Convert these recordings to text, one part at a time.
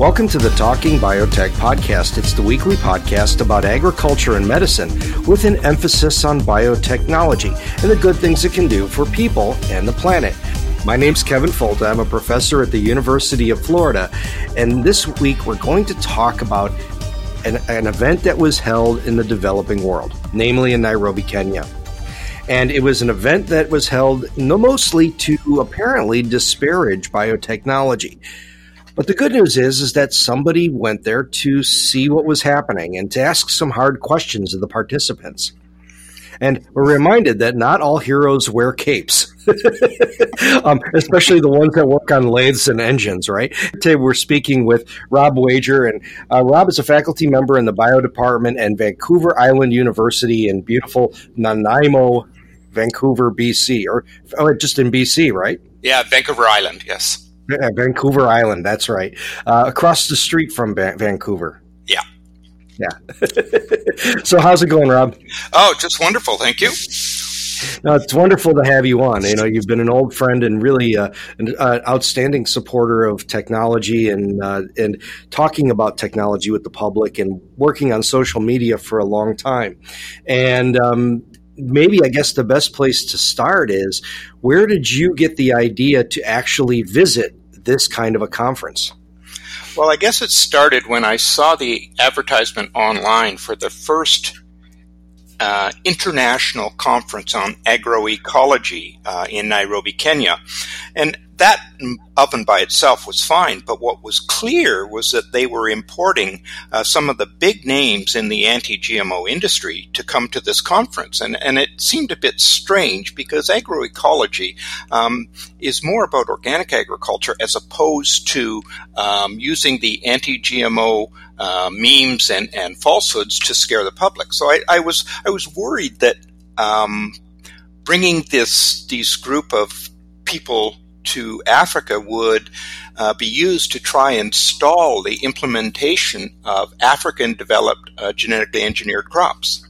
Welcome to the Talking Biotech podcast. It's the weekly podcast about agriculture and medicine with an emphasis on biotechnology and the good things it can do for people and the planet. My name's Kevin Folta. I'm a professor at the University of Florida, and this week we're going to talk about an, an event that was held in the developing world, namely in Nairobi, Kenya. And it was an event that was held mostly to apparently disparage biotechnology. But the good news is, is that somebody went there to see what was happening and to ask some hard questions of the participants. And we're reminded that not all heroes wear capes, um, especially the ones that work on lathes and engines, right? Today we're speaking with Rob Wager, and uh, Rob is a faculty member in the bio department at Vancouver Island University in beautiful Nanaimo, Vancouver, BC, or oh, just in BC, right? Yeah, Vancouver Island, yes. Yeah, Vancouver Island. That's right. Uh, across the street from ba- Vancouver. Yeah. Yeah. so how's it going, Rob? Oh, just wonderful. Thank you. No, it's wonderful to have you on. You know, you've been an old friend and really uh, an uh, outstanding supporter of technology and uh, and talking about technology with the public and working on social media for a long time. And um, maybe I guess the best place to start is where did you get the idea to actually visit this kind of a conference? Well, I guess it started when I saw the advertisement online for the first uh, international conference on agroecology uh, in Nairobi, Kenya. And that oven by itself was fine, but what was clear was that they were importing uh, some of the big names in the anti-GMO industry to come to this conference, and and it seemed a bit strange because agroecology um, is more about organic agriculture as opposed to um, using the anti-GMO uh, memes and, and falsehoods to scare the public. So I, I was I was worried that um, bringing this these group of people to Africa would uh, be used to try and stall the implementation of African developed uh, genetically engineered crops.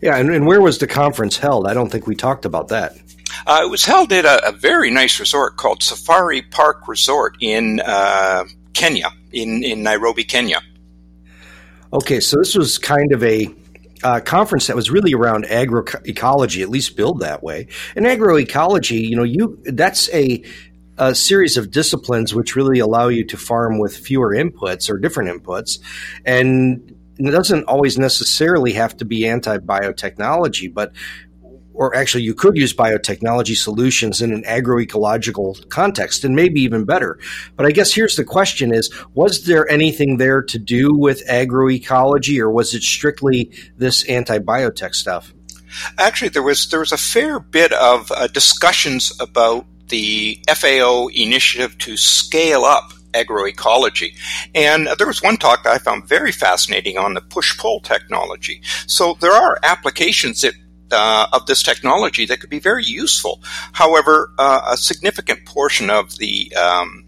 Yeah, and, and, where was the conference held? I don't think we talked about that. Uh, it was held at a, a, very nice resort called Safari Park Resort in uh, Kenya, in, in Nairobi, Kenya. Okay, so this was kind of a uh, conference that was really around agroecology, at least billed that way. And agroecology, you know, you that's a a series of disciplines which really allow you to farm with fewer inputs or different inputs, and it doesn't always necessarily have to be anti biotechnology, but or actually you could use biotechnology solutions in an agroecological context and maybe even better. But I guess here's the question is, was there anything there to do with agroecology or was it strictly this anti-biotech stuff? Actually, there was there was a fair bit of uh, discussions about the FAO initiative to scale up agroecology. And there was one talk that I found very fascinating on the push pull technology. So there are applications that uh, of this technology that could be very useful. However, uh, a significant portion of the um,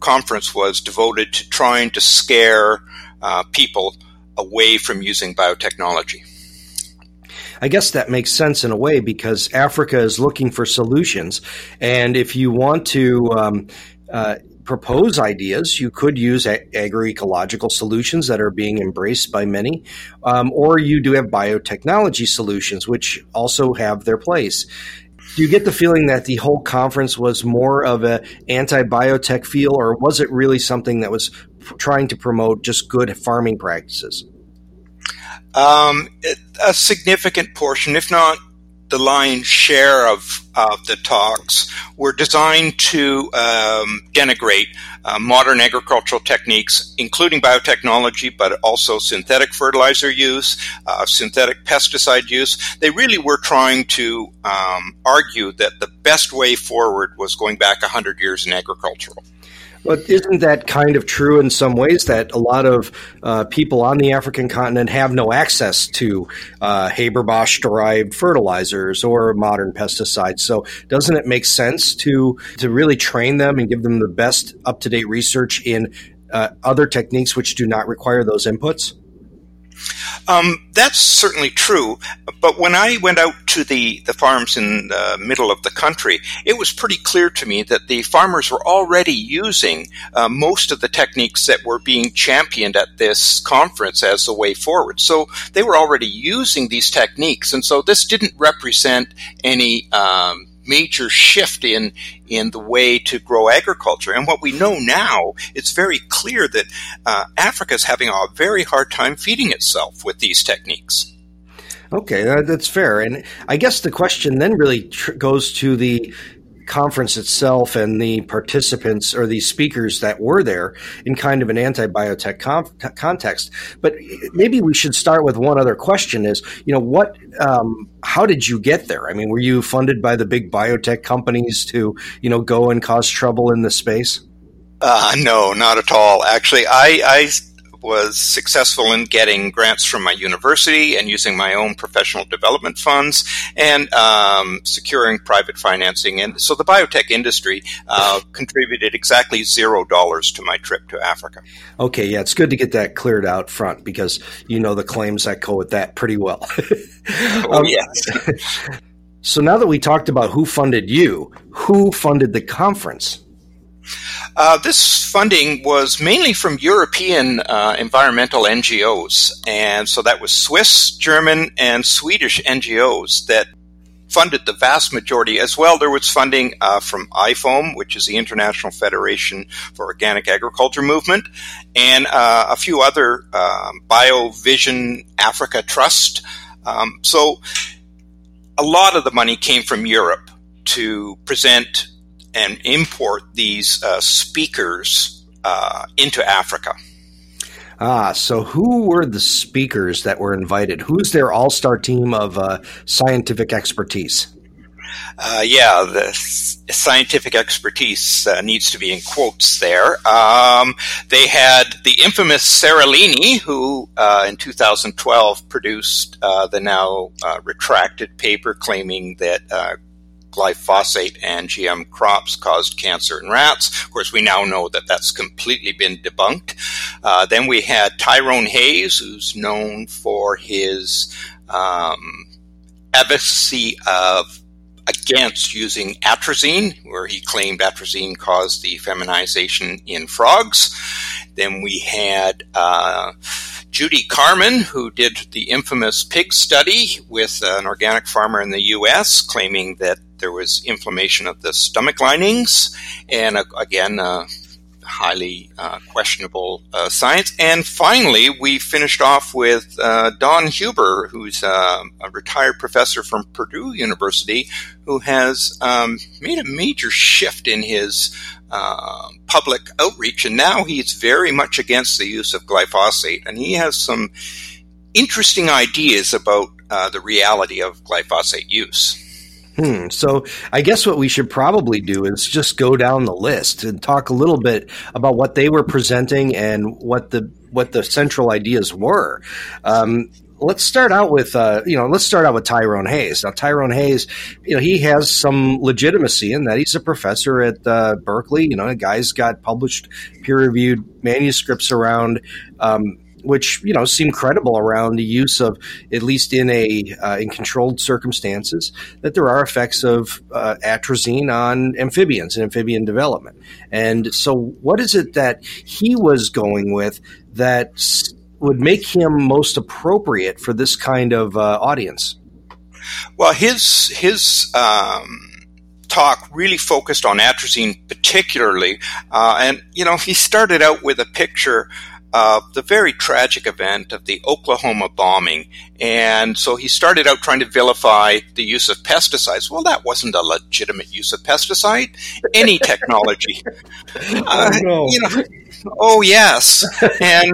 conference was devoted to trying to scare uh, people away from using biotechnology. I guess that makes sense in a way because Africa is looking for solutions, and if you want to um, uh, propose ideas. You could use agroecological solutions that are being embraced by many, um, or you do have biotechnology solutions, which also have their place. Do you get the feeling that the whole conference was more of an anti-biotech feel, or was it really something that was p- trying to promote just good farming practices? Um, a significant portion, if not the lion's share of, of the talks were designed to um, denigrate uh, modern agricultural techniques, including biotechnology, but also synthetic fertilizer use, uh, synthetic pesticide use. They really were trying to um, argue that the best way forward was going back 100 years in agricultural. But isn't that kind of true in some ways that a lot of uh, people on the African continent have no access to uh, Haber Bosch derived fertilizers or modern pesticides? So doesn't it make sense to to really train them and give them the best up to date research in uh, other techniques which do not require those inputs? Um, that's certainly true. But when I went out to the, the farms in the middle of the country, it was pretty clear to me that the farmers were already using uh, most of the techniques that were being championed at this conference as the way forward. So they were already using these techniques. And so this didn't represent any um, major shift in in the way to grow agriculture. And what we know now, it's very clear that uh, Africa is having a very hard time feeding itself with these techniques. Okay, that's fair. And I guess the question then really tr- goes to the conference itself and the participants or the speakers that were there in kind of an anti-biotech context. But maybe we should start with one other question: is you know what? Um, how did you get there? I mean, were you funded by the big biotech companies to you know go and cause trouble in the space? Uh, no, not at all. Actually, I, I was successful in getting grants from my university and using my own professional development funds and um, securing private financing. And so the biotech industry uh, contributed exactly zero dollars to my trip to Africa. Okay, yeah, it's good to get that cleared out front because you know the claims that go with that pretty well. oh, um, yes. so now that we talked about who funded you, who funded the conference? Uh, this funding was mainly from European uh, environmental NGOs, and so that was Swiss, German, and Swedish NGOs that funded the vast majority. As well, there was funding uh, from IFOAM, which is the International Federation for Organic Agriculture Movement, and uh, a few other um, BioVision Africa Trust. Um, so, a lot of the money came from Europe to present and import these uh, speakers uh, into Africa. Ah, so who were the speakers that were invited? Who's their all star team of uh, scientific expertise? Uh, yeah, the scientific expertise uh, needs to be in quotes there. Um, they had the infamous Seralini, who uh, in 2012 produced uh, the now uh, retracted paper claiming that uh, glyphosate and GM crops caused cancer in rats. Of course, we now know that that's completely been debunked. Uh, then we had Tyrone Hayes, who's known for his um, advocacy of against using atrazine, where he claimed atrazine caused the feminization in frogs. Then we had uh, Judy Carman, who did the infamous pig study with an organic farmer in the U.S., claiming that there was inflammation of the stomach linings, and uh, again, uh, highly uh, questionable uh, science. And finally, we finished off with uh, Don Huber, who's uh, a retired professor from Purdue University, who has um, made a major shift in his uh, public outreach, and now he's very much against the use of glyphosate, and he has some interesting ideas about uh, the reality of glyphosate use. Hmm. So I guess what we should probably do is just go down the list and talk a little bit about what they were presenting and what the what the central ideas were. Um, let's start out with uh, you know let's start out with Tyrone Hayes. Now Tyrone Hayes, you know he has some legitimacy in that he's a professor at uh, Berkeley. You know, the guy's got published peer reviewed manuscripts around. Um, which you know seem credible around the use of at least in a uh, in controlled circumstances that there are effects of uh, atrazine on amphibians and amphibian development. And so, what is it that he was going with that would make him most appropriate for this kind of uh, audience? Well, his his. Um talk really focused on atrazine particularly. Uh, and, you know, he started out with a picture of the very tragic event of the Oklahoma bombing. And so he started out trying to vilify the use of pesticides. Well, that wasn't a legitimate use of pesticide. Any technology. oh, uh, no. You know, oh, yes. And.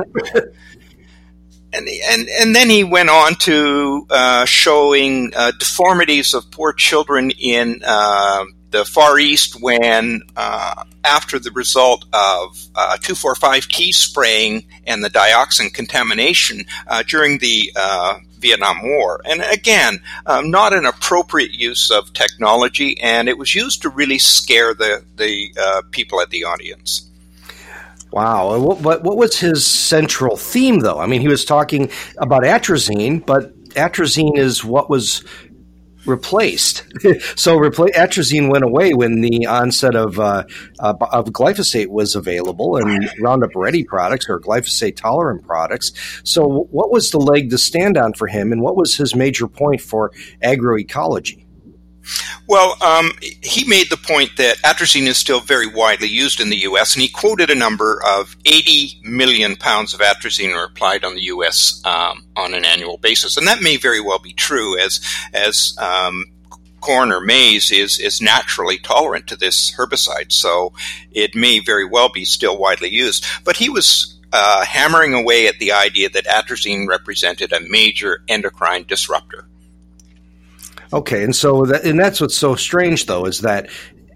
And, and, and then he went on to uh, showing uh, deformities of poor children in uh, the Far East when, uh, after the result of uh, 2,4,5 T spraying and the dioxin contamination uh, during the uh, Vietnam War. And again, um, not an appropriate use of technology, and it was used to really scare the, the uh, people at the audience. Wow. What, what, what was his central theme, though? I mean, he was talking about atrazine, but atrazine is what was replaced. so repla- atrazine went away when the onset of uh, uh, of glyphosate was available and Roundup Ready products or glyphosate tolerant products. So what was the leg to stand on for him, and what was his major point for agroecology? Well, um, he made the point that atrazine is still very widely used in the U.S., and he quoted a number of 80 million pounds of atrazine are applied on the U.S. Um, on an annual basis, and that may very well be true, as as um, corn or maize is is naturally tolerant to this herbicide, so it may very well be still widely used. But he was uh, hammering away at the idea that atrazine represented a major endocrine disruptor. Okay, and so that, and that's what's so strange though is that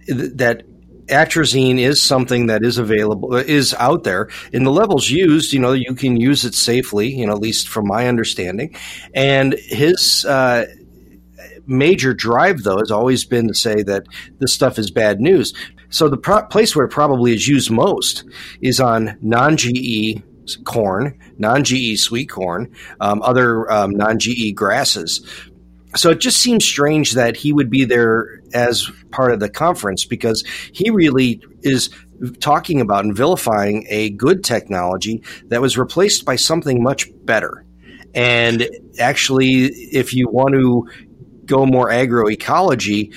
that atrazine is something that is available is out there in the levels used you know you can use it safely you know at least from my understanding and his uh, major drive though has always been to say that this stuff is bad news. So the pro- place where it probably is used most is on non-ge corn non-ge sweet corn um, other um, non-ge grasses so it just seems strange that he would be there as part of the conference because he really is talking about and vilifying a good technology that was replaced by something much better. And actually, if you want to go more agroecology,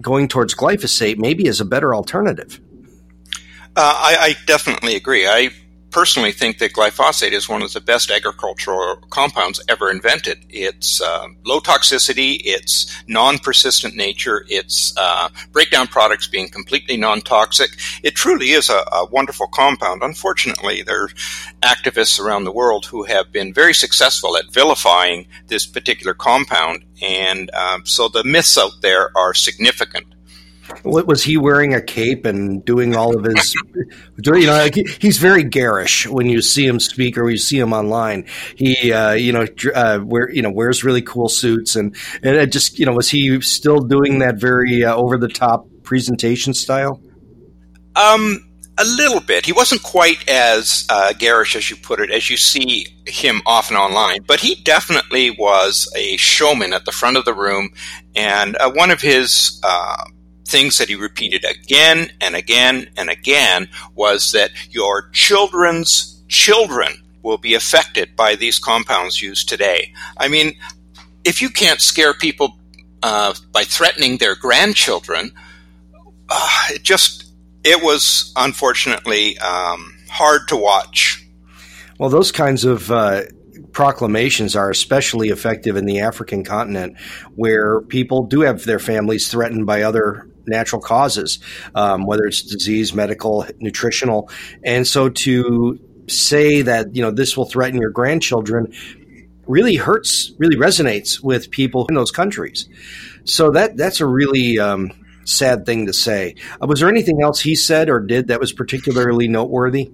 going towards glyphosate maybe is a better alternative. Uh, I, I, definitely agree. I personally think that glyphosate is one of the best agricultural compounds ever invented. It's uh, low toxicity, its non-persistent nature, its uh, breakdown products being completely non-toxic. It truly is a, a, wonderful compound. Unfortunately, there are activists around the world who have been very successful at vilifying this particular compound, and um, so the myths out there are significant. What was he wearing a cape and doing all of his? you know, he's very garish when you see him speak or you see him online. He, uh, you know, uh, wear you know wears really cool suits and and it just you know was he still doing that very uh, over the top presentation style? Um, a little bit. He wasn't quite as uh, garish as you put it, as you see him often online, but he definitely was a showman at the front of the room. And uh, one of his uh, things that he repeated again and again and again was that your children's children will be affected by these compounds used today. I mean, if you can't scare people uh, by threatening their grandchildren, uh, it just it was unfortunately um, hard to watch. Well, those kinds of uh, proclamations are especially effective in the African continent, where people do have their families threatened by other natural causes, um, whether it's disease, medical, nutritional. And so to say that, you know, this will threaten your grandchildren really hurts, really resonates with people in those countries. So that that's a really um, sad thing to say. Uh, was there anything else he said or did that was particularly noteworthy?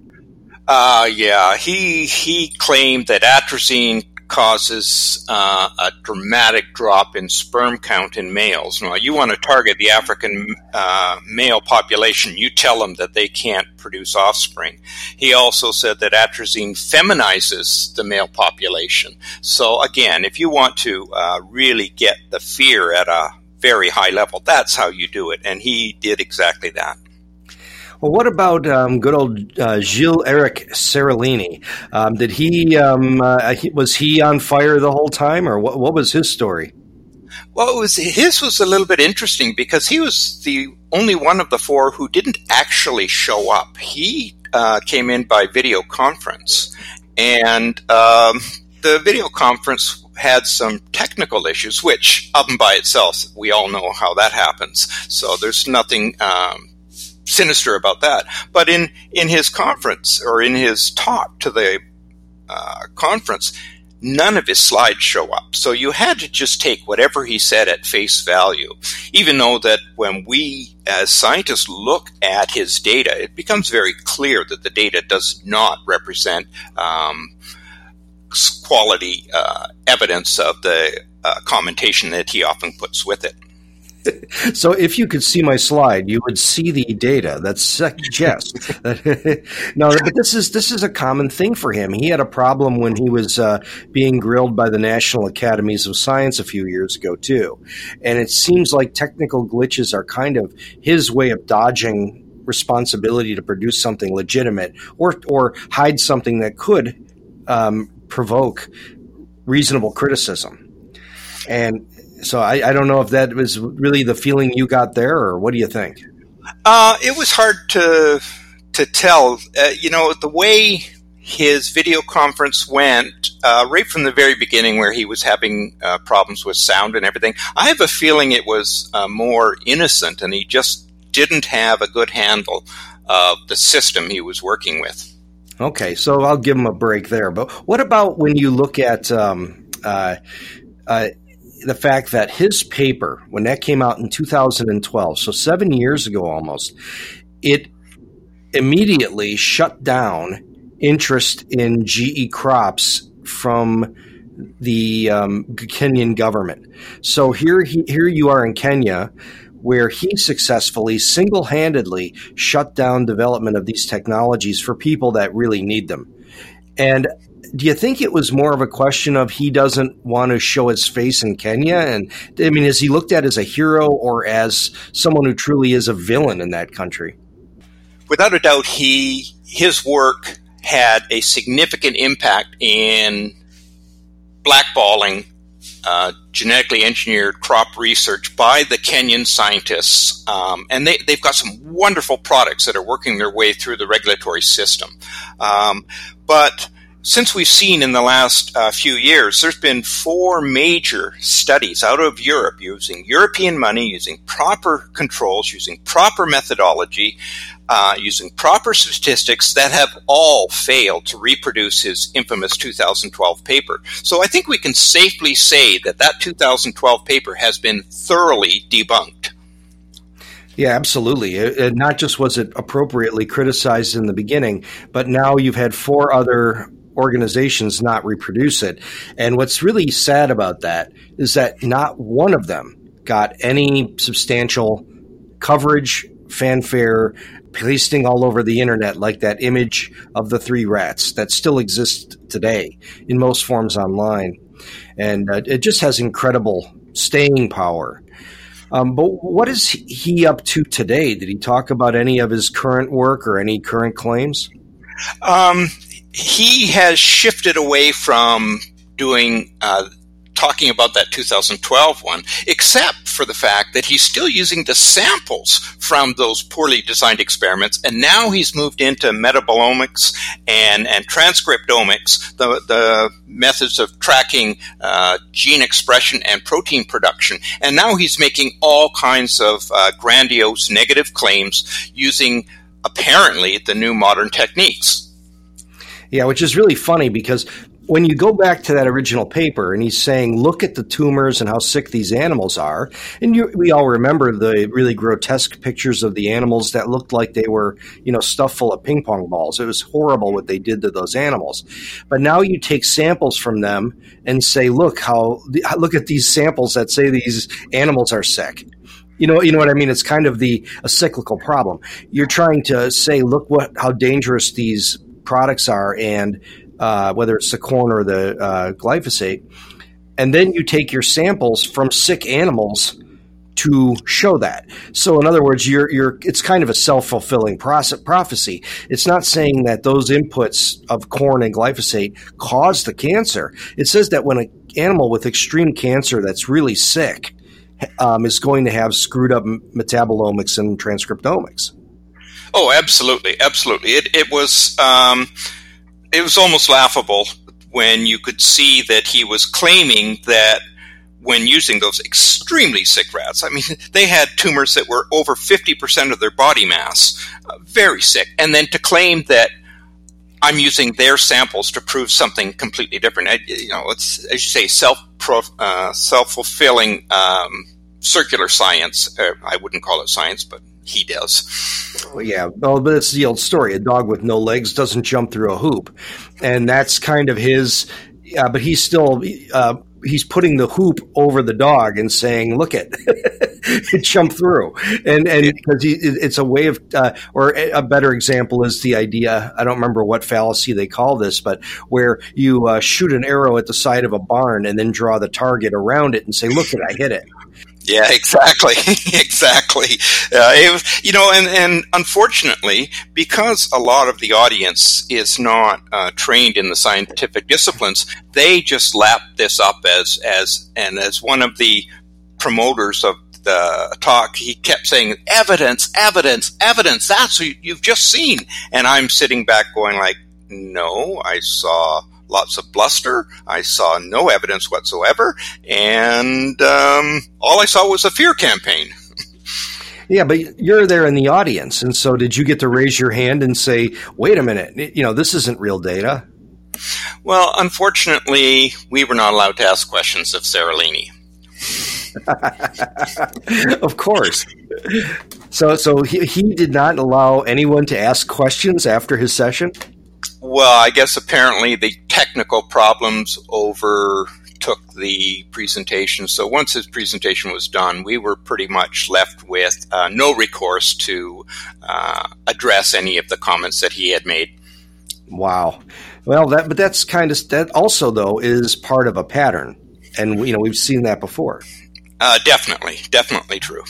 Uh, yeah, he he claimed that atrazine causes uh, a dramatic drop in sperm count in males. Now, you want to target the African uh, male population, you tell them that they can't produce offspring. He also said that atrazine feminizes the male population. So, again, if you want to uh, really get the fear at a very high level, that's how you do it. And he did exactly that. Well, what about um, good old uh, Gilles Eric Seralini? Um, did he, um, uh, he, was he on fire the whole time, or what, what was his story? Well, was, his was a little bit interesting because he was the only one of the four who didn't actually show up. He uh, came in by video conference, and um, the video conference had some technical issues, which up and by itself, we all know how that happens. So there's nothing um, sinister about that. But in in his conference or in his talk to the uh, conference, none of his slides show up. So you had to just take whatever he said at face value, even though that when we as scientists look at his data, it becomes very clear that the data does not represent um, quality uh, evidence of the uh, commentation that he often puts with it. so if you could see my slide, you would see the data that suggests that. no, but this is this is a common thing for him. He had a problem when he was uh, being grilled by the National Academies of Science a few years ago too, and it seems like technical glitches are kind of his way of dodging responsibility to produce something legitimate or or hide something that could um, provoke reasonable criticism. And so I, I, don't know if that was really the feeling you got there, or what do you think? Uh, it was hard to to tell. Uh, you know, the way his video conference went uh, right from the very beginning, where he was having uh, problems with sound and everything. I have a feeling it was uh, more innocent, and he just didn't have a good handle of the system he was working with. Okay, so I'll give him a break there. But what about when you look at um, uh, uh, the fact that his paper, when that came out in 2012, so seven years ago almost, it immediately shut down interest in GE crops from the um, Kenyan government. So here, he, here you are in Kenya, where he successfully single handedly shut down development of these technologies for people that really need them. And do you think it was more of a question of he doesn't want to show his face in Kenya? And I mean, is he looked at as a hero or as someone who truly is a villain in that country? Without a doubt, he his work had a significant impact in blackballing uh, genetically engineered crop research by the Kenyan scientists, um, and they, have got some wonderful products that are working their way through the regulatory system. Um, but since we've seen in the last uh, few years, there's been four major studies out of Europe using European money, using proper controls, using proper methodology, uh, using proper statistics that have all failed to reproduce his infamous 2012 paper. So I think we can safely say that that 2012 paper has been thoroughly debunked. Yeah, absolutely. It, it not just was it appropriately criticized in the beginning, but now you've had four other organizations not reproduce it. And what's really sad about that is that not one of them got any substantial coverage, fanfare, pasting all over the internet like that image of the three rats that still exists today in most forms online. And uh, it just has incredible staying power. Um, but what is he up to today? Did he talk about any of his current work or any current claims? Um, he has shifted away from doing uh, talking about that 2012 one, except for the fact that he's still using the samples from those poorly designed experiments, and now he's moved into metabolomics and, and transcriptomics, the, the methods of tracking uh, gene expression and protein production. And now he's making all kinds of uh, grandiose negative claims using apparently the new modern techniques. Yeah, which is really funny because when you go back to that original paper and he's saying, look at the tumors and how sick these animals are, and you, we all remember the really grotesque pictures of the animals that looked like they were, you know, stuffed full of ping pong balls. It was horrible what they did to those animals. But now you take samples from them and say, look how, look at these samples that say these animals are sick. You know, you know what I mean. It's kind of the a cyclical problem. You're trying to say, look what how dangerous these products are and uh, whether it's the corn or the uh, glyphosate. And then you take your samples from sick animals to show that. So, in other words, you're, you're, it's kind of a self fulfilling prophecy. It's not saying that those inputs of corn and glyphosate cause the cancer. It says that when an animal with extreme cancer that's really sick um, is going to have screwed up metabolomics and transcriptomics. Oh, absolutely, absolutely. It it was um, it was almost laughable when you could see that he was claiming that when using those extremely sick rats. I mean, they had tumors that were over 50% of their body mass, uh, very sick. And then to claim that I'm using their samples to prove something completely different. You know, it's as you say, self uh, self fulfilling um, circular science. Uh, I wouldn't call it science, but he does. Well, yeah, well, but it's the old story: a dog with no legs doesn't jump through a hoop, and that's kind of his. Uh, but he's still uh, he's putting the hoop over the dog and saying, "Look at it, jump through." And and because he, it's a way of, uh, or a better example is the idea. I don't remember what fallacy they call this, but where you uh, shoot an arrow at the side of a barn and then draw the target around it and say, "Look it, I hit it." Yeah, exactly, exactly. Uh, it you know, and and unfortunately, because a lot of the audience is not uh, trained in the scientific disciplines, they just lap this up as as and as one of the promoters of the talk, he kept saying, "Evidence, evidence, evidence." That's what you've just seen, and I'm sitting back going like, "No, I saw." Lots of bluster. I saw no evidence whatsoever, and um, all I saw was a fear campaign. Yeah, but you're there in the audience, and so did you get to raise your hand and say, "Wait a minute, you know, this isn't real data"? Well, unfortunately, we were not allowed to ask questions of Seralini. of course. So, so he, he did not allow anyone to ask questions after his session. Well, I guess apparently the technical problems overtook the presentation. So once his presentation was done, we were pretty much left with uh, no recourse to uh, address any of the comments that he had made. Wow. Well, that but that's kind of that also though is part of a pattern, and you know we've seen that before. Uh, definitely, definitely true.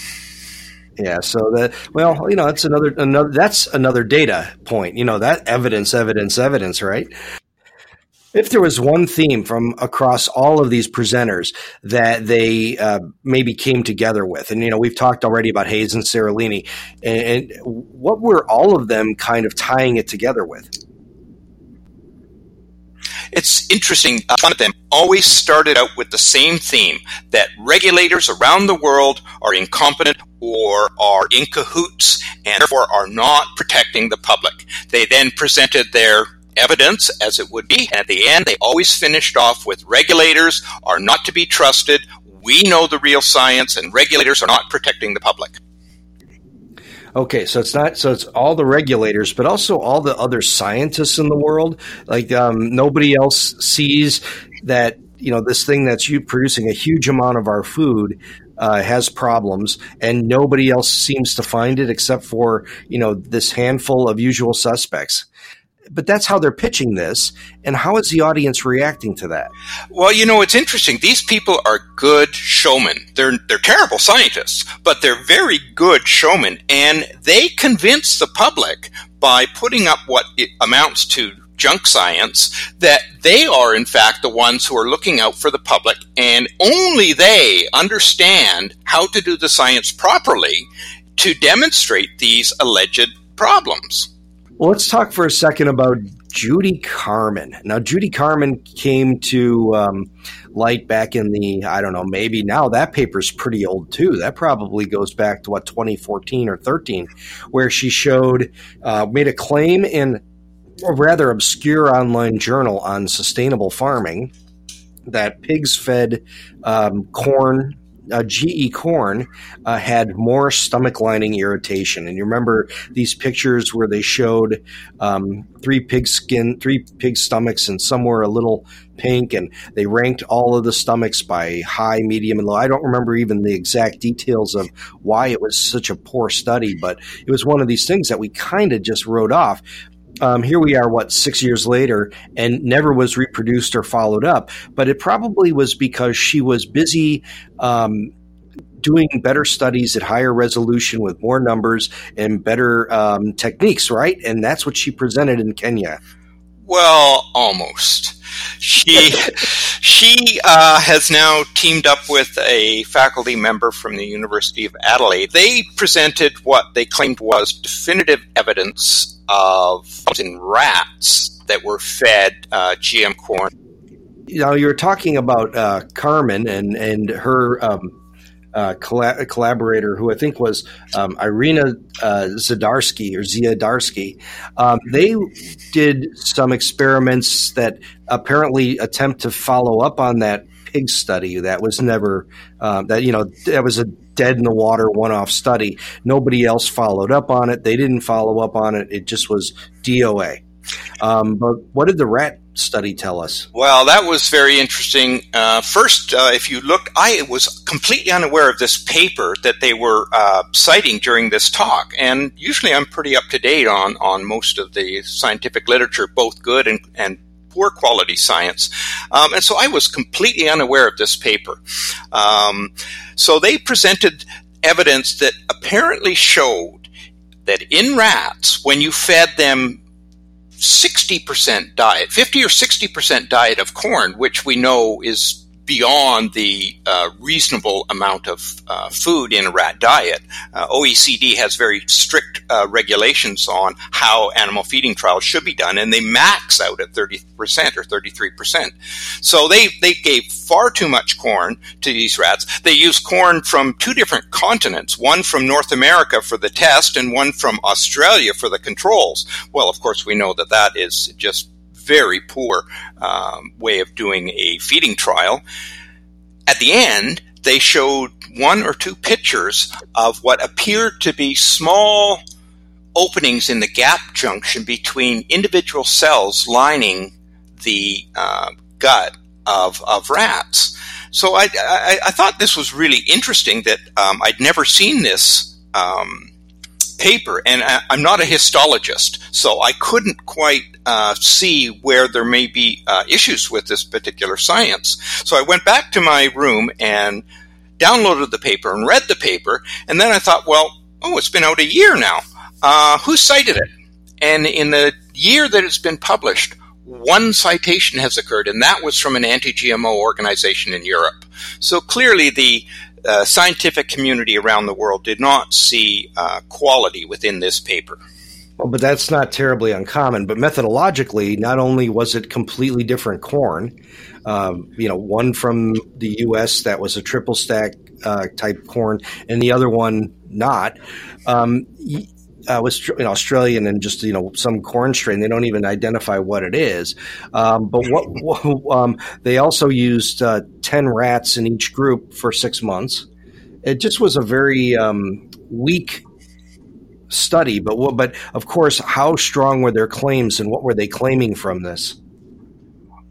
Yeah, so that well, you know, that's another another that's another data point. You know, that evidence, evidence, evidence, right? If there was one theme from across all of these presenters that they uh, maybe came together with, and you know, we've talked already about Hayes and Seralini, and, and what were all of them kind of tying it together with? It's interesting. A lot of them always started out with the same theme that regulators around the world are incompetent or are in cahoots and therefore are not protecting the public. They then presented their evidence as it would be, and at the end they always finished off with regulators are not to be trusted. We know the real science, and regulators are not protecting the public. Okay, so it's not so it's all the regulators, but also all the other scientists in the world. Like um, nobody else sees that you know this thing that's you producing a huge amount of our food uh, has problems, and nobody else seems to find it except for you know this handful of usual suspects but that's how they're pitching this. And how is the audience reacting to that? Well, you know, it's interesting. These people are good showmen. They're, they're terrible scientists, but they're very good showmen. And they convince the public by putting up what amounts to junk science that they are in fact the ones who are looking out for the public and only they understand how to do the science properly to demonstrate these alleged problems. Well, let's talk for a second about Judy Carman. Now, Judy Carman came to um, light back in the, I don't know, maybe now that paper's pretty old too. That probably goes back to what, 2014 or 13, where she showed, uh, made a claim in a rather obscure online journal on sustainable farming that pigs fed um, corn uh, GE corn uh, had more stomach lining irritation. And you remember these pictures where they showed um, three pig skin, three pig stomachs, and some were a little pink, and they ranked all of the stomachs by high, medium, and low. I don't remember even the exact details of why it was such a poor study, but it was one of these things that we kind of just wrote off um, here we are, what, six years later, and never was reproduced or followed up. But it probably was because she was busy um, doing better studies at higher resolution with more numbers and better um, techniques, right? And that's what she presented in Kenya. Well, almost. She she uh, has now teamed up with a faculty member from the University of Adelaide. They presented what they claimed was definitive evidence of in rats that were fed uh, GM corn. Know, you're talking about uh, Carman and and her um, uh, colla- collaborator, who I think was um, Irena uh, Zdziarski or Zdziarski, um, they did some experiments that apparently attempt to follow up on that pig study that was never um, that you know that was a dead in the water one-off study. Nobody else followed up on it. They didn't follow up on it. It just was DOA. Um, but what did the rat study tell us? Well, that was very interesting. Uh, first, uh, if you look, I was completely unaware of this paper that they were uh, citing during this talk. And usually I'm pretty up to date on, on most of the scientific literature, both good and, and poor quality science. Um, and so I was completely unaware of this paper. Um, so they presented evidence that apparently showed that in rats, when you fed them 60% diet, 50 or 60% diet of corn, which we know is beyond the uh, reasonable amount of uh, food in a rat diet. Uh, OECD has very strict uh, regulations on how animal feeding trials should be done, and they max out at 30% or 33%. So they, they gave far too much corn to these rats. They used corn from two different continents, one from North America for the test and one from Australia for the controls. Well, of course, we know that that is just very poor um, way of doing a feeding trial. At the end, they showed one or two pictures of what appeared to be small openings in the gap junction between individual cells lining the uh, gut of, of rats. So I, I, I, thought this was really interesting that um, I'd never seen this um, paper, and I, am not a histologist, so I couldn't quite uh, see where there may be uh, issues with this particular science. So I went back to my room and downloaded the paper and read the paper, and then I thought, well, oh, it's been out a year now. Uh, who cited it? And in the year that it's been published, one citation has occurred, and that was from an anti GMO organization in Europe. So clearly, the uh, scientific community around the world did not see uh, quality within this paper. Well, but that's not terribly uncommon. But methodologically, not only was it completely different corn, um, you know, one from the U.S. that was a triple stack uh, type corn, and the other one not. Um, uh, was you know, Australian and just you know some corn strain. They don't even identify what it is. Um, but what, um, they also used uh, ten rats in each group for six months. It just was a very um, weak study. But but of course, how strong were their claims and what were they claiming from this?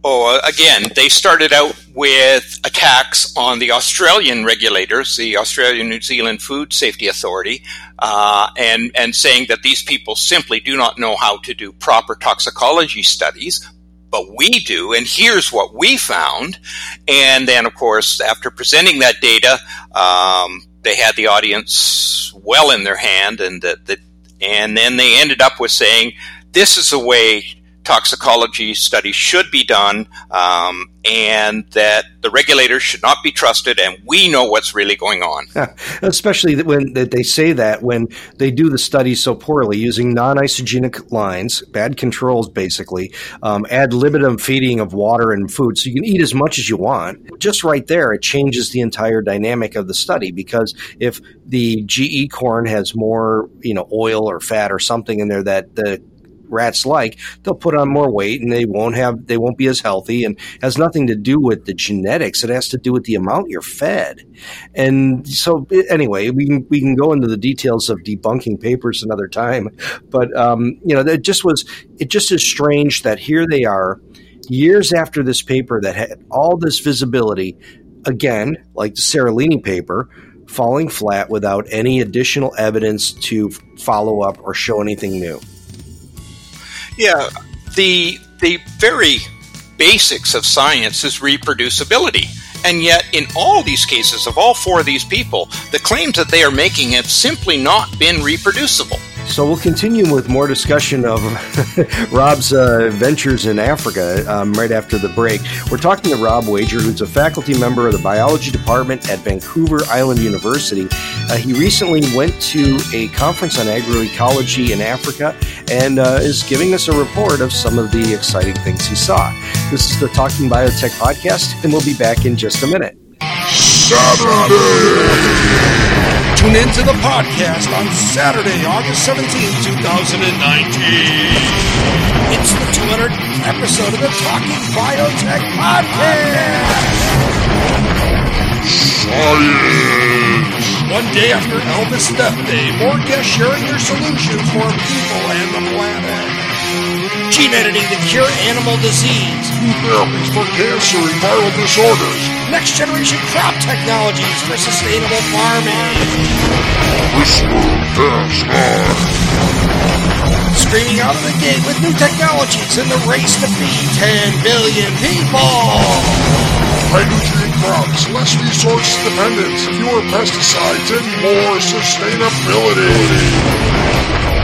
Oh, again, they started out with attacks on the Australian regulators, the Australian New Zealand Food Safety Authority, uh, and and saying that these people simply do not know how to do proper toxicology studies. But we do, and here's what we found. And then, of course, after presenting that data, um, they had the audience well in their hand, and that, the, and then they ended up with saying, "This is the way toxicology studies should be done, um, and that the regulators should not be trusted, and we know what's really going on. Especially when they say that when they do the studies so poorly, using non-isogenic lines, bad controls, basically, um, ad libitum feeding of water and food, so you can eat as much as you want. Just right there, it changes the entire dynamic of the study because if the GE corn has more, you know, oil or fat or something in there that the rats like, they'll put on more weight and they won't have they won't be as healthy and has nothing to do with the genetics. It has to do with the amount you're fed. And so anyway, we can we can go into the details of debunking papers another time. But um, you know, it just was it just is strange that here they are years after this paper that had all this visibility again, like the Seralini paper, falling flat without any additional evidence to follow up or show anything new. Yeah, the the very basics of science is reproducibility. And yet, in all these cases of all four of these people, the claims that they are making have simply not been reproducible. So we'll continue with more discussion of Rob's uh, ventures in Africa um, right after the break. We're talking to Rob Wager, who's a faculty member of the biology department at Vancouver Island University. Uh, he recently went to a conference on agroecology in Africa and uh, is giving us a report of some of the exciting things he saw. This is the Talking Biotech podcast, and we'll be back in just a minute. Saturday! Tune in to the podcast on Saturday, August 17, 2019. It's the 200th episode of the Talking Biotech Podcast. Science. One day after Elvis Death Day, more guests sharing their solutions for people and the planet gene editing to cure animal disease, new therapies for cancer and viral disorders, next generation crop technologies for sustainable farming. Screaming out of the gate with new technologies in the race to feed 10 billion people. Nutrient crops, less resource dependence, fewer pesticides, and more sustainability.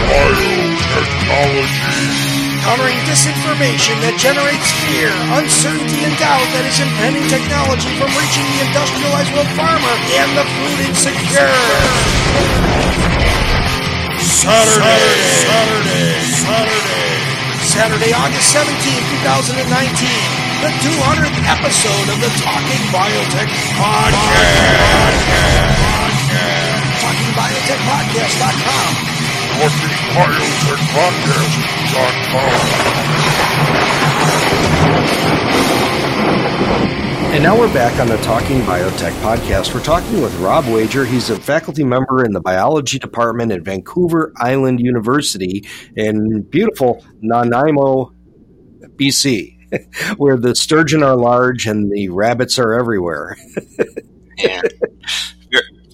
Biotechnology countering disinformation that generates fear, uncertainty, and doubt that is impending technology from reaching the industrialized world farmer and the food insecure. Saturday, Saturday, Saturday, Saturday, August 17, 2019, the 200th episode of the Talking Biotech Podcast. TalkingBiotechPodcast.com and now we're back on the Talking Biotech podcast. We're talking with Rob Wager. He's a faculty member in the biology department at Vancouver Island University in beautiful Nanaimo, BC, where the sturgeon are large and the rabbits are everywhere. yeah.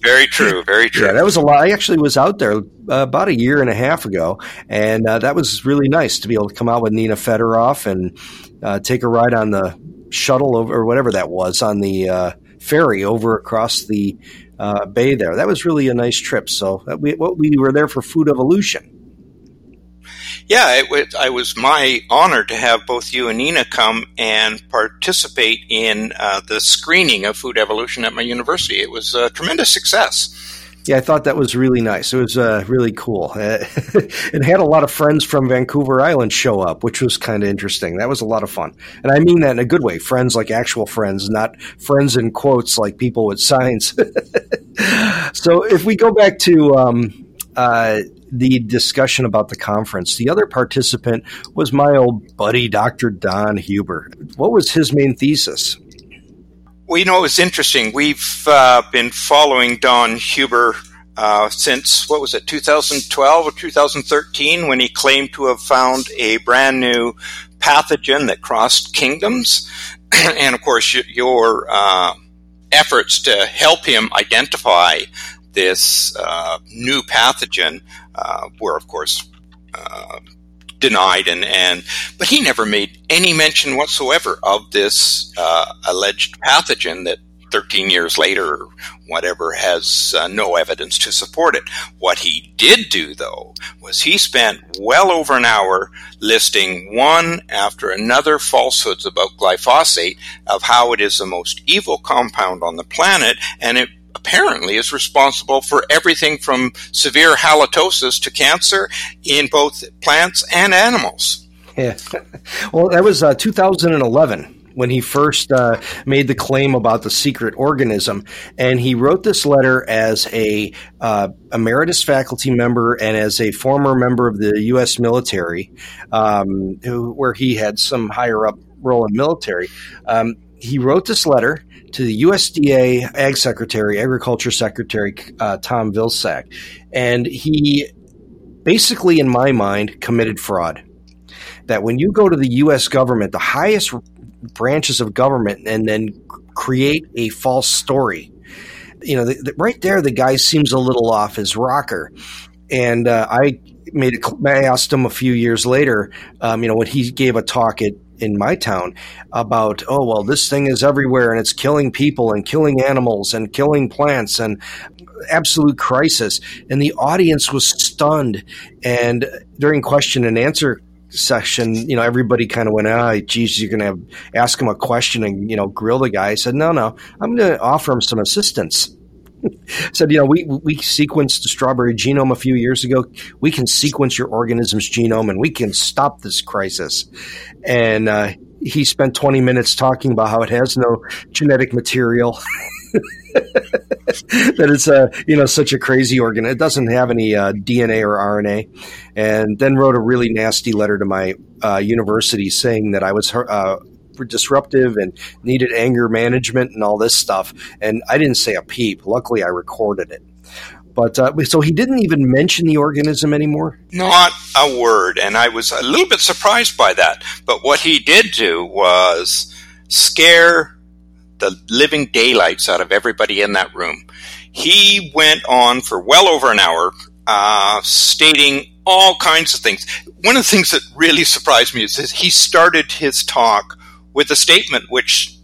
Very true. Very true. Yeah, that was a lot. I actually was out there uh, about a year and a half ago, and uh, that was really nice to be able to come out with Nina Fedoroff and uh, take a ride on the shuttle over or whatever that was on the uh, ferry over across the uh, bay there. That was really a nice trip. So uh, we, we were there for Food Evolution yeah, it was, I was my honor to have both you and Nina come and participate in uh, the screening of Food Evolution at my university. It was a tremendous success. Yeah, I thought that was really nice. It was uh, really cool. it had a lot of friends from Vancouver Island show up, which was kind of interesting. That was a lot of fun. And I mean that in a good way friends like actual friends, not friends in quotes like people with signs. so if we go back to um, uh, the discussion about the conference. The other participant was my old buddy, Dr. Don Huber. What was his main thesis? Well, you know, it was interesting. We've uh, been following Don Huber uh, since, what was it, 2012 or 2013, when he claimed to have found a brand new pathogen that crossed kingdoms. and of course, your uh, efforts to help him identify this uh, new pathogen uh, were, of course, uh, denied, and, and but he never made any mention whatsoever of this uh, alleged pathogen that 13 years later, or whatever, has uh, no evidence to support it. What he did do, though, was he spent well over an hour listing one after another falsehoods about glyphosate of how it is the most evil compound on the planet, and it apparently is responsible for everything from severe halitosis to cancer in both plants and animals. Yeah. Well, that was uh, 2011 when he first uh, made the claim about the secret organism, and he wrote this letter as a uh, emeritus faculty member and as a former member of the U.S. military, um, who, where he had some higher up role in military. Um, he wrote this letter to the USDA Ag Secretary, Agriculture Secretary uh, Tom Vilsack, and he basically, in my mind, committed fraud. That when you go to the U.S. government, the highest branches of government, and then create a false story, you know, the, the, right there, the guy seems a little off his rocker. And uh, I made a, I asked him a few years later, um, you know, when he gave a talk at in my town about, oh, well, this thing is everywhere and it's killing people and killing animals and killing plants and absolute crisis. And the audience was stunned. And during question and answer section, you know, everybody kind of went, ah, geez, you're going to have, ask him a question and, you know, grill the guy. I said, no, no, I'm going to offer him some assistance. said, you know, we, we sequenced the strawberry genome a few years ago. We can sequence your organism's genome and we can stop this crisis. And uh, he spent 20 minutes talking about how it has no genetic material. that it's a you know such a crazy organ. It doesn't have any uh, DNA or RNA, and then wrote a really nasty letter to my uh, university saying that I was uh, disruptive and needed anger management and all this stuff. And I didn't say a peep. Luckily, I recorded it. But uh, so he didn't even mention the organism anymore? Not a word. And I was a little bit surprised by that. But what he did do was scare the living daylights out of everybody in that room. He went on for well over an hour, uh, stating all kinds of things. One of the things that really surprised me is that he started his talk with a statement which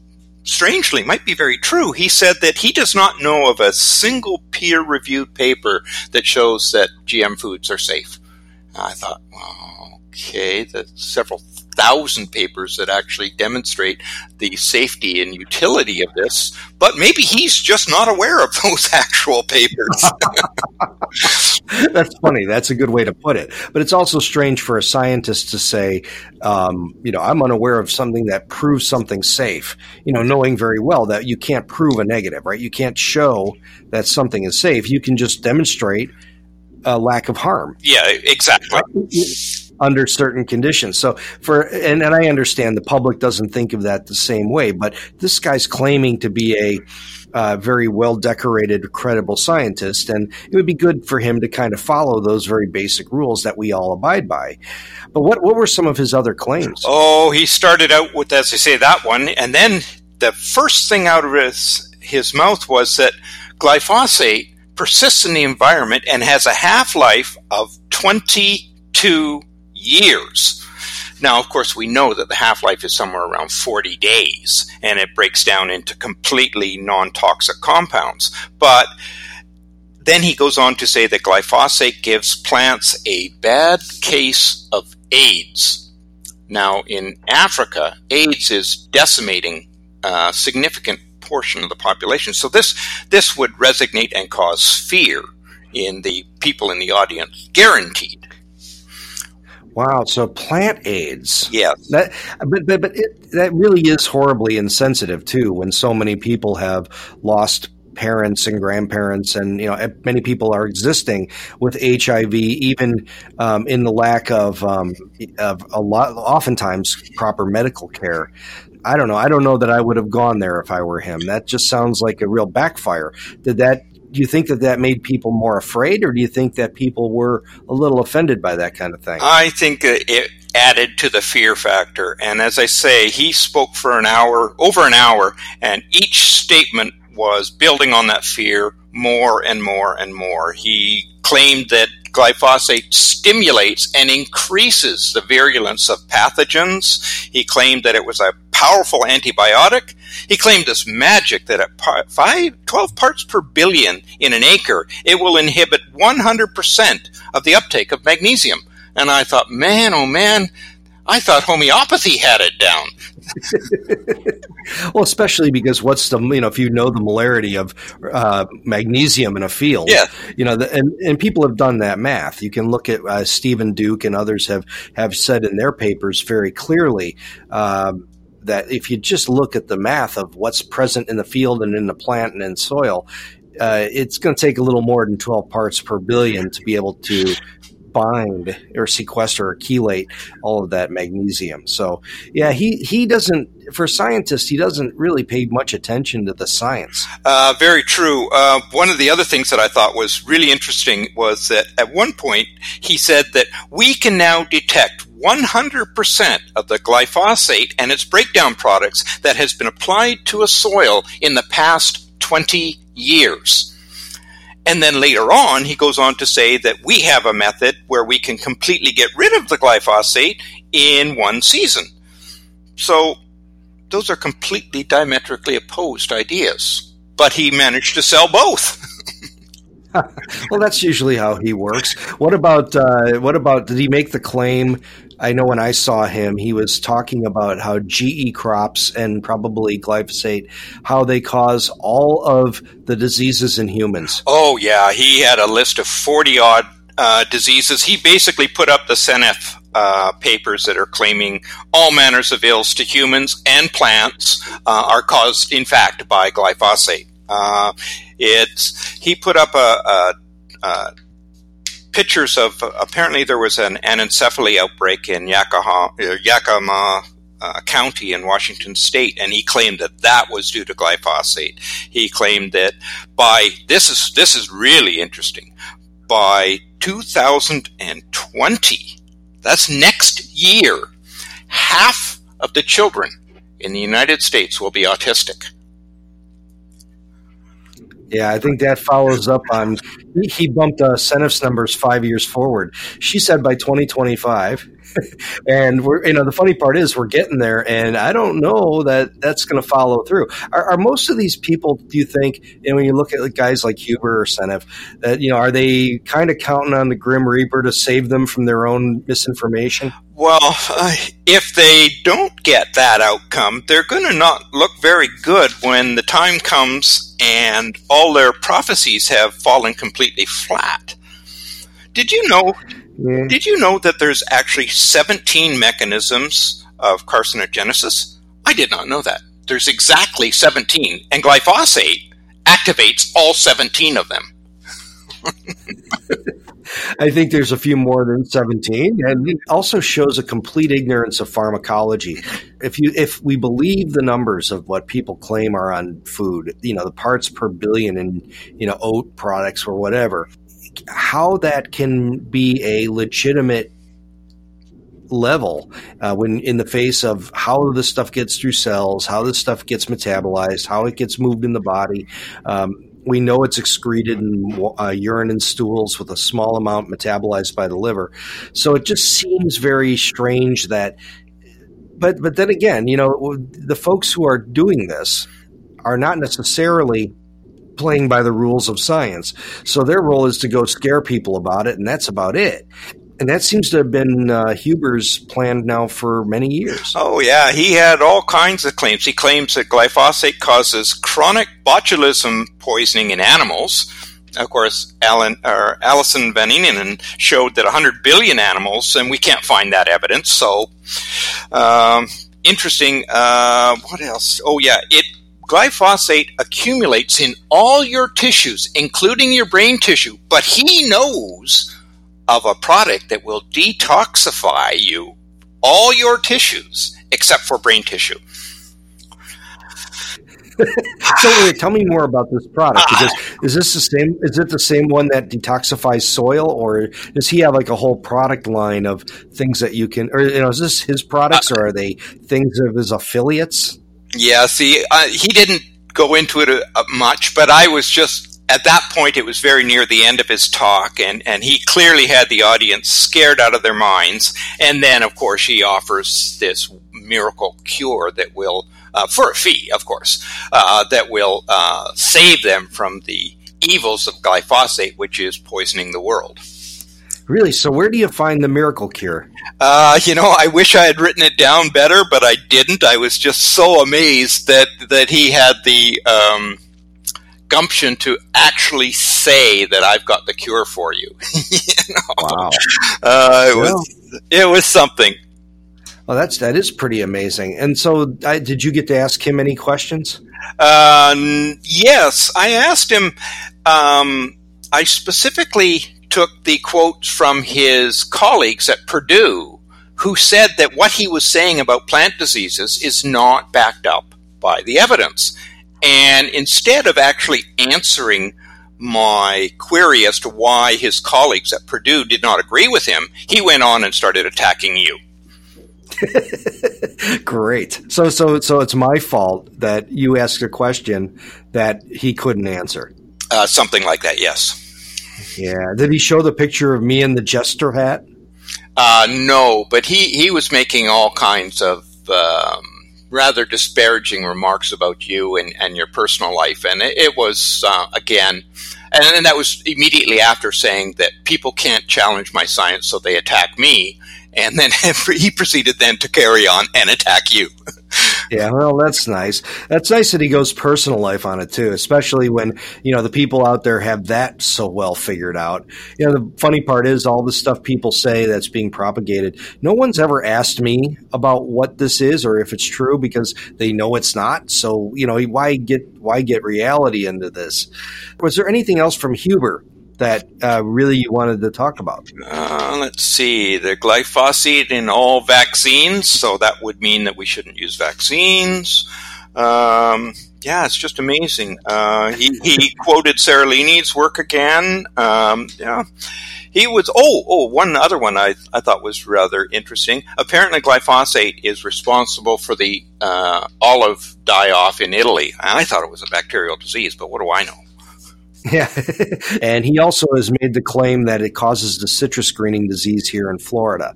strangely might be very true. He said that he does not know of a single peer reviewed paper that shows that GM foods are safe. I thought, well, okay, the several thousand papers that actually demonstrate the safety and utility of this, but maybe he's just not aware of those actual papers. That's funny. That's a good way to put it. But it's also strange for a scientist to say, um, you know, I'm unaware of something that proves something safe, you know, knowing very well that you can't prove a negative, right? You can't show that something is safe. You can just demonstrate a lack of harm. Yeah, exactly under certain conditions. So for and, and I understand the public doesn't think of that the same way, but this guy's claiming to be a uh, very well decorated, credible scientist, and it would be good for him to kind of follow those very basic rules that we all abide by. But what what were some of his other claims? Oh, he started out with, as I say, that one, and then the first thing out of his his mouth was that glyphosate persists in the environment and has a half life of 22 years. Now, of course, we know that the half life is somewhere around 40 days and it breaks down into completely non toxic compounds. But then he goes on to say that glyphosate gives plants a bad case of AIDS. Now, in Africa, AIDS is decimating a significant portion of the population. So this this would resonate and cause fear in the people in the audience, guaranteed. Wow. So plant AIDS. Yeah. That, but but, but it, that really is horribly insensitive too. When so many people have lost parents and grandparents, and you know many people are existing with HIV, even um, in the lack of um, of a lot, oftentimes proper medical care. I don't know. I don't know that I would have gone there if I were him. That just sounds like a real backfire. Did that do you think that that made people more afraid, or do you think that people were a little offended by that kind of thing? I think it added to the fear factor. And as I say, he spoke for an hour, over an hour, and each statement was building on that fear more and more and more. He claimed that glyphosate stimulates and increases the virulence of pathogens. He claimed that it was a powerful antibiotic. He claimed this magic that at five, 12 parts per billion in an acre, it will inhibit 100% of the uptake of magnesium. And I thought, man, oh man, I thought homeopathy had it down. well, especially because what's the you know if you know the molarity of uh, magnesium in a field, yeah, you know, the, and and people have done that math. You can look at uh, Stephen Duke and others have have said in their papers very clearly. Um, that if you just look at the math of what's present in the field and in the plant and in soil, uh, it's going to take a little more than 12 parts per billion to be able to bind or sequester or chelate all of that magnesium. So yeah, he he doesn't for scientists he doesn't really pay much attention to the science. Uh, very true. Uh, one of the other things that I thought was really interesting was that at one point he said that we can now detect 100% of the glyphosate and its breakdown products that has been applied to a soil in the past 20 years. And then later on, he goes on to say that we have a method where we can completely get rid of the glyphosate in one season. So those are completely diametrically opposed ideas. But he managed to sell both. well, that's usually how he works. What about uh, what about? Did he make the claim? I know when I saw him, he was talking about how GE crops and probably glyphosate, how they cause all of the diseases in humans. Oh yeah, he had a list of forty odd uh, diseases. He basically put up the Seneff uh, papers that are claiming all manners of ills to humans and plants uh, are caused, in fact, by glyphosate. Uh, it's he put up a, a, a pictures of apparently there was an anencephaly outbreak in Yakima, uh, Yakima uh, County in Washington State, and he claimed that that was due to glyphosate. He claimed that by this is this is really interesting. By 2020, that's next year, half of the children in the United States will be autistic. Yeah, I think that follows up on he bumped uh, Seneff's numbers five years forward. She said by 2025, and we're you know the funny part is we're getting there, and I don't know that that's going to follow through. Are, are, most of these people? Do you think? And when you look at guys like Huber or Seneff, that you know, are they kind of counting on the Grim Reaper to save them from their own misinformation? Well, uh, if they don't get that outcome, they're going to not look very good when the time comes and all their prophecies have fallen completely flat. Did you know? Yeah. Did you know that there's actually 17 mechanisms of carcinogenesis? I did not know that. There's exactly 17, and glyphosate activates all 17 of them. I think there's a few more than 17 and it also shows a complete ignorance of pharmacology. If you if we believe the numbers of what people claim are on food, you know, the parts per billion in, you know, oat products or whatever, how that can be a legitimate level uh, when in the face of how this stuff gets through cells, how this stuff gets metabolized, how it gets moved in the body. Um, we know it's excreted in uh, urine and stools with a small amount metabolized by the liver. So it just seems very strange that. But but then again, you know, the folks who are doing this are not necessarily playing by the rules of science. So their role is to go scare people about it, and that's about it and that seems to have been uh, Huber's plan now for many years. Oh, yeah. He had all kinds of claims. He claims that glyphosate causes chronic botulism poisoning in animals. Of course, Alan, or Alison Van Eenennaam showed that 100 billion animals, and we can't find that evidence. So, um, interesting. Uh, what else? Oh, yeah. It glyphosate accumulates in all your tissues, including your brain tissue, but he knows of a product that will detoxify you, all your tissues, except for brain tissue. so wait, tell me more about this product. Because is this the same is it the same one that detoxifies soil or does he have like a whole product line of things that you can or you know is this his products uh, or are they things of his affiliates yeah see uh, he didn't go into it uh, much but i was just at that point, it was very near the end of his talk, and, and he clearly had the audience scared out of their minds. And then, of course, he offers this miracle cure that will, uh, for a fee, of course, uh, that will uh, save them from the evils of glyphosate, which is poisoning the world. Really? So, where do you find the miracle cure? Uh, you know, I wish I had written it down better, but I didn't. I was just so amazed that that he had the um, gumption to actually say that I've got the cure for you. you know? Wow, uh, it was it was something. Well, that's that is pretty amazing. And so, I, did you get to ask him any questions? Uh, yes, I asked him. Um, I specifically took the quotes from his colleagues at Purdue, who said that what he was saying about plant diseases is not backed up by the evidence. And instead of actually answering my query as to why his colleagues at Purdue did not agree with him, he went on and started attacking you. Great. So so so it's my fault that you asked a question that he couldn't answer. Uh, something like that, yes. Yeah. Did he show the picture of me in the jester hat? Uh, no, but he, he was making all kinds of um, rather disparaging remarks about you and, and your personal life. And it, it was, uh, again, and, and that was immediately after saying that people can't challenge my science, so they attack me. And then he proceeded then to carry on and attack you. Yeah, well, that's nice. That's nice that he goes personal life on it too, especially when you know the people out there have that so well figured out. You know, the funny part is all the stuff people say that's being propagated. No one's ever asked me about what this is or if it's true because they know it's not. So you know, why get why get reality into this? Was there anything else from Huber that uh, really you wanted to talk about? Uh, let's see. The glyphosate in all vaccines, so that would mean that we shouldn't use vaccines. Um, yeah, it's just amazing. Uh, he, he quoted Seralini's work again. Um, yeah. He was, oh, oh, one other one I, I thought was rather interesting. Apparently, glyphosate is responsible for the uh, olive die off in Italy. I thought it was a bacterial disease, but what do I know? Yeah. and he also has made the claim that it causes the citrus greening disease here in Florida.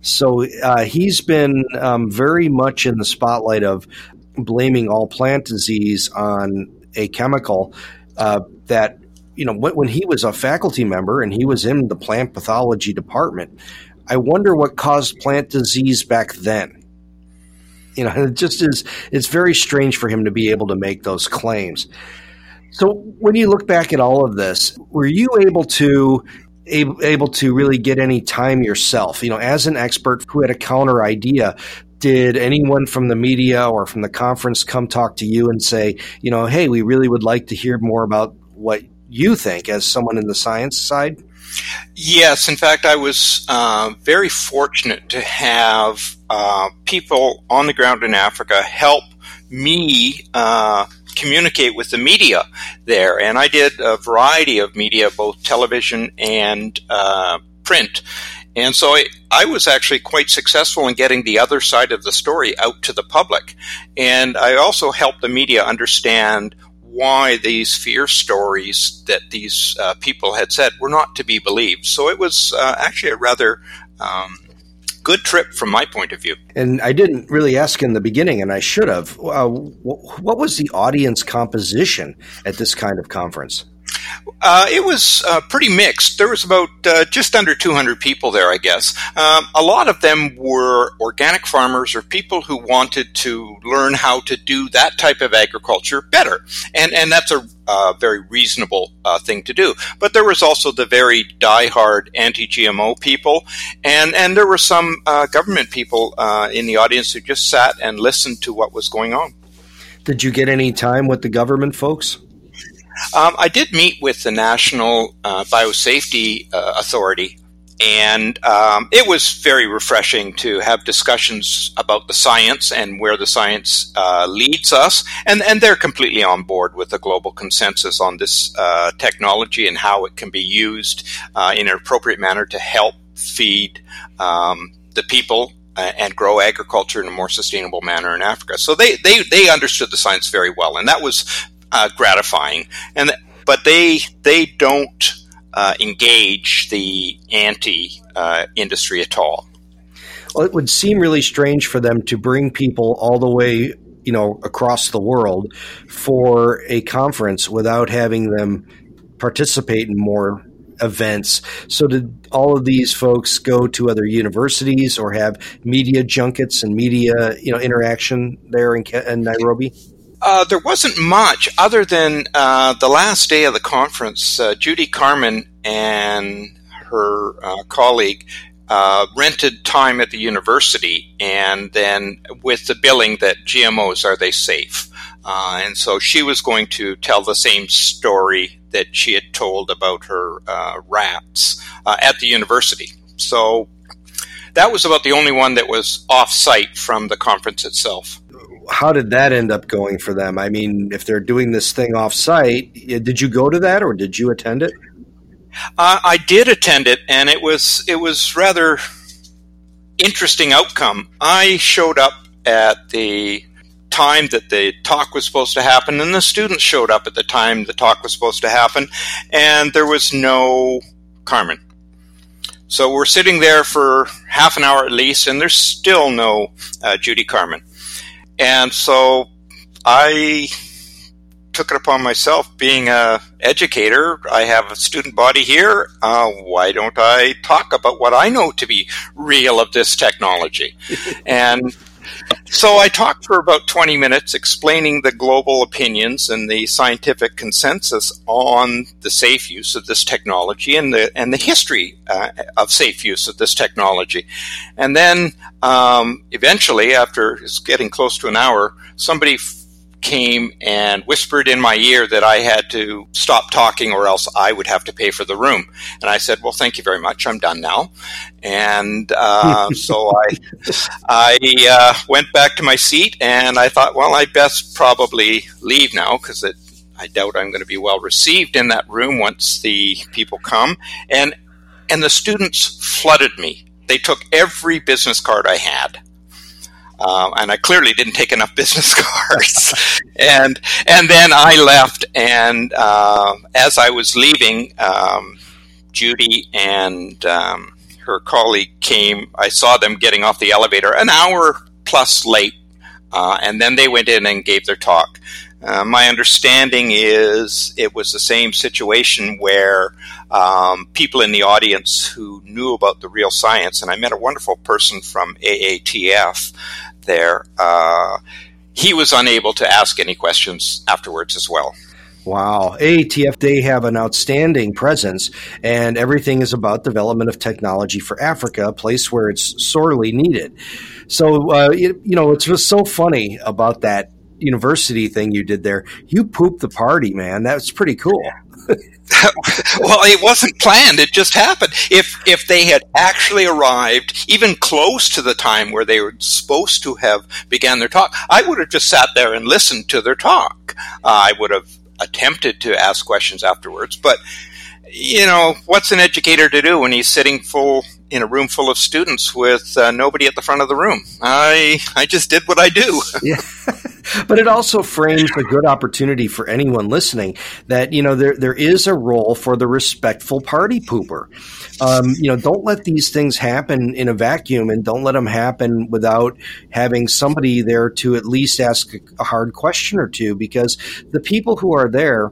So uh, he's been um, very much in the spotlight of blaming all plant disease on a chemical uh, that, you know, when, when he was a faculty member and he was in the plant pathology department, I wonder what caused plant disease back then you know, it just is. It's very strange for him to be able to make those claims. So when you look back at all of this, were you able to able, able to really get any time yourself? You know, as an expert who had a counter idea, did anyone from the media or from the conference come talk to you and say, you know, hey, we really would like to hear more about what you think as someone in the science side? Yes, in fact, I was uh, very fortunate to have uh, people on the ground in Africa help me uh, communicate with the media there. And I did a variety of media, both television and uh, print. And so I, I, was actually quite successful in getting the other side of the story out to the public. And I also helped the media understand why these fear stories that these uh, people had said were not to be believed. So it was uh, actually a rather um, good trip from my point of view. And I didn't really ask in the beginning, and I should have. Uh, what was the audience composition at this kind of conference? Uh, it was uh, pretty mixed. There was about uh, just under 200 people there, I guess. Um, a lot of them were organic farmers or people who wanted to learn how to do that type of agriculture better, and and that's a very reasonable uh, thing to do. But there was also the very die-hard anti-GMO people, and and there were some uh, government people uh, in the audience who just sat and listened to what was going on. Did you get any time with the government folks? Um, I did meet with the National uh, Biosafety uh, Authority, and um, it was very refreshing to have discussions about the science and where the science uh, leads us. And, and they're completely on board with the global consensus on this uh, technology and how it can be used uh, in an appropriate manner to help feed um, the people uh, and grow agriculture in a more sustainable manner in Africa. So they, they, they understood the science very well, and that was uh, gratifying. And but they they don't uh, engage the anti uh, industry at all. Well, it would seem really strange for them to bring people all the way, you know, across the world for a conference without having them participate in more events. So, did all of these folks go to other universities or have media junkets and media, you know, interaction there in, in Nairobi? Uh, there wasn't much other than uh, the last day of the conference. Uh, Judy Carman and her uh, colleague uh, rented time at the university, and then with the billing that GMOs are they safe? And so she was going to tell the same story that she had told about her rats at the university. So that was about the only one that was off site from the conference itself how did that end up going for them? I mean, if they're doing this thing off site, did you go to that or did you attend it? Uh, I did attend it, and it was it was rather interesting outcome. I showed up at the time that the talk was supposed to happen, and the students showed up at the time the talk was supposed to happen, and there was no Carman. So we're sitting there for half an hour at least, and there's still no uh, Judy Carman. And so I took it upon myself, being a educator. I have a student body here. Uh, why don't I talk about what I know to be real of this technology? and so I talked for about 20 minutes explaining the global opinions and the scientific consensus on the safe use of this technology and the and the history uh, of safe use of this technology. And then um, eventually, after it's getting close to an hour, somebody came and whispered in my ear that I had to stop talking or else I would have to pay for the room. And I said, "Well, thank you very much. I'm done now." And uh, so I I uh, went back to my seat and I thought, well, I best probably leave now because I doubt I'm going to be well received in that room once the people come. And and the students flooded me. They took every business card I had um, and I clearly didn't take enough business cards. and and then I left, and uh, as I was leaving, um, Judy and um, her colleague came. I saw them getting off the elevator an hour plus late, uh, and then they went in and gave their talk. Uh, my understanding is it was the same situation where um, people in the audience who knew about the real science, and I met a wonderful person from AATF there, uh, he was unable to ask any questions afterwards as well. Wow. AATF, they have an outstanding presence, and everything is about development of technology for Africa, a place where it's sorely needed. So, uh, you, you know, it's just so funny about that university thing you did there. You pooped the party, man. That's pretty cool. well, it wasn't planned. It just happened. If if they had actually arrived even close to the time where they were supposed to have began their talk, I would have just sat there and listened to their talk. Uh, I would have attempted to ask questions afterwards, but you know, what's an educator to do when he's sitting full in a room full of students with uh, nobody at the front of the room? I I just did what I do. yeah. But it also frames a good opportunity for anyone listening that you know there there is a role for the respectful party pooper. Um, you know, don't let these things happen in a vacuum, and don't let them happen without having somebody there to at least ask a hard question or two. Because the people who are there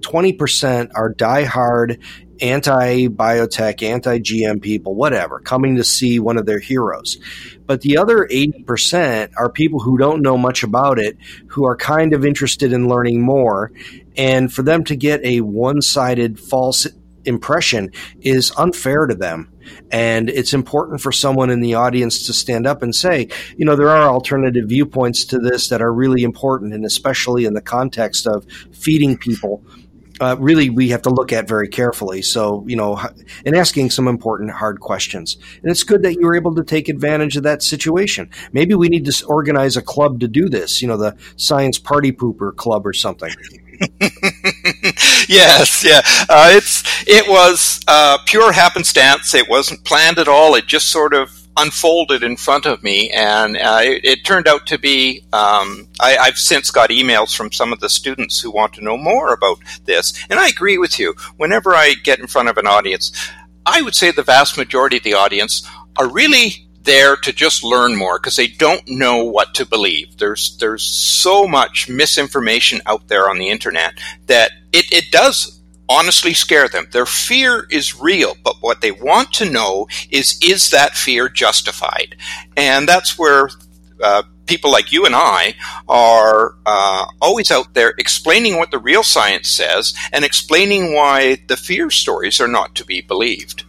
20% are diehard anti biotech, anti GM people, whatever, coming to see one of their heroes. But the other 80% are people who don't know much about it, who are kind of interested in learning more. And for them to get a one sided false impression is unfair to them. And it's important for someone in the audience to stand up and say, you know, there are alternative viewpoints to this that are really important, and especially in the context of feeding people uh, really we have to look at very carefully. So, you know, and asking some important hard questions. And it's good that you were able to take advantage of that situation. Maybe we need to organize a club to do this, you know, the Science Party Pooper Club or something. yes, yeah. Uh, it's it was uh, pure happenstance. It wasn't planned at all. It just sort of unfolded in front of me, and uh, it, it, turned out to be. Um, I, have since got emails from some of the students who want to know more about this, and I agree with you. Whenever I get in front of an audience, I would say the vast majority of the audience are really there to just learn more because they don't know what to believe. There's there's so much misinformation out there on the internet that it, it does honestly scare them. Their fear is real, but what they want to know is is that fear justified? And that's where uh, people like you and I are uh, always out there explaining what the real science says and explaining why the fear stories are not to be believed.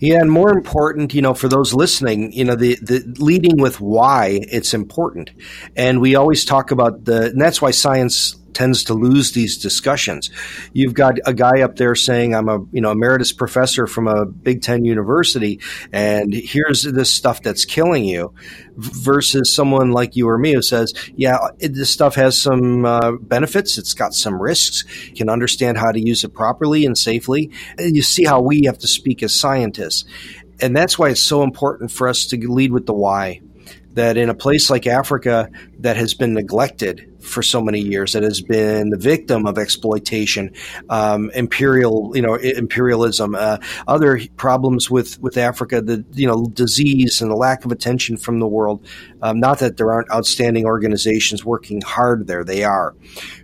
Yeah, and more important, you know, for those listening, you know, the, the leading with why it's important. And we always talk about the, and that's why science tends to lose these discussions. You've got a guy up there saying, "I'm a you know emeritus professor from a Big Ten university, and here's this stuff that's killing you," versus someone like you or me who says, "Yeah, it, this stuff has some uh, benefits. It's got some risks. You can understand how to use it properly and safely." And you see how we have to speak as scientists, and that's why it's so important for us to lead with the why that in a place like Africa that has been neglected for so many years, that has been the victim of exploitation, um, imperial, you know, imperialism, uh, other problems with, with Africa, the, you know, disease and the lack of attention from the world. Um, not that there aren't outstanding organizations working hard there, they are.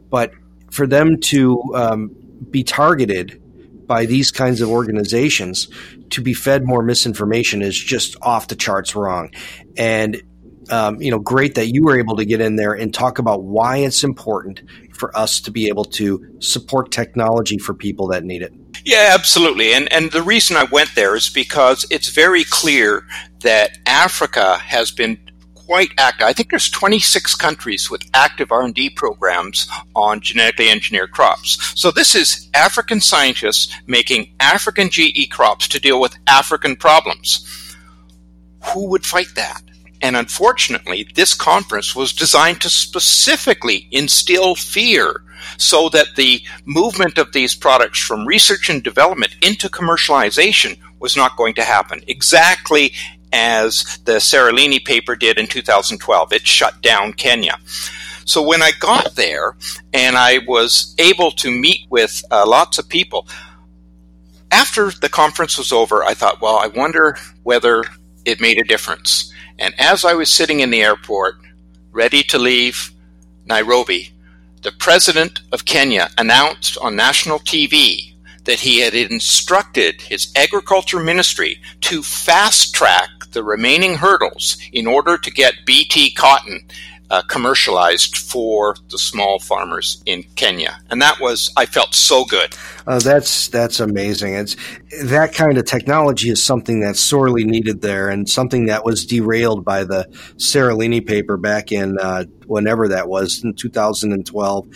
But for them to um, be targeted by these kinds of organizations to be fed more misinformation is just off the charts wrong. And um, you know, great that you were able to get in there and talk about why it's important for us to be able to support technology for people that need it. Yeah, absolutely. And and the reason I went there is because it's very clear that Africa has been quite active. I think there's 26 countries with active R&D programs on genetically engineered crops. So this is African scientists making African GE crops to deal with African problems. Who would fight that? And unfortunately, this conference was designed to specifically instill fear so that the movement of these products from research and development into commercialization was not going to happen. Exactly as the Seralini paper did in 2012. It shut down Kenya. So when I got there and I was able to meet with uh, lots of people, after the conference was over, I thought, well, I wonder whether it made a difference. And as I was sitting in the airport, ready to leave Nairobi, the president of Kenya announced on national TV that he had instructed his agriculture ministry to fast track the remaining hurdles in order to get BT cotton uh, commercialized for the small farmers in Kenya, and that was I felt so good. Uh, that's that's amazing. It's that kind of technology is something that's sorely needed there, and something that was derailed by the Seralini paper back in uh, whenever that was in 2012.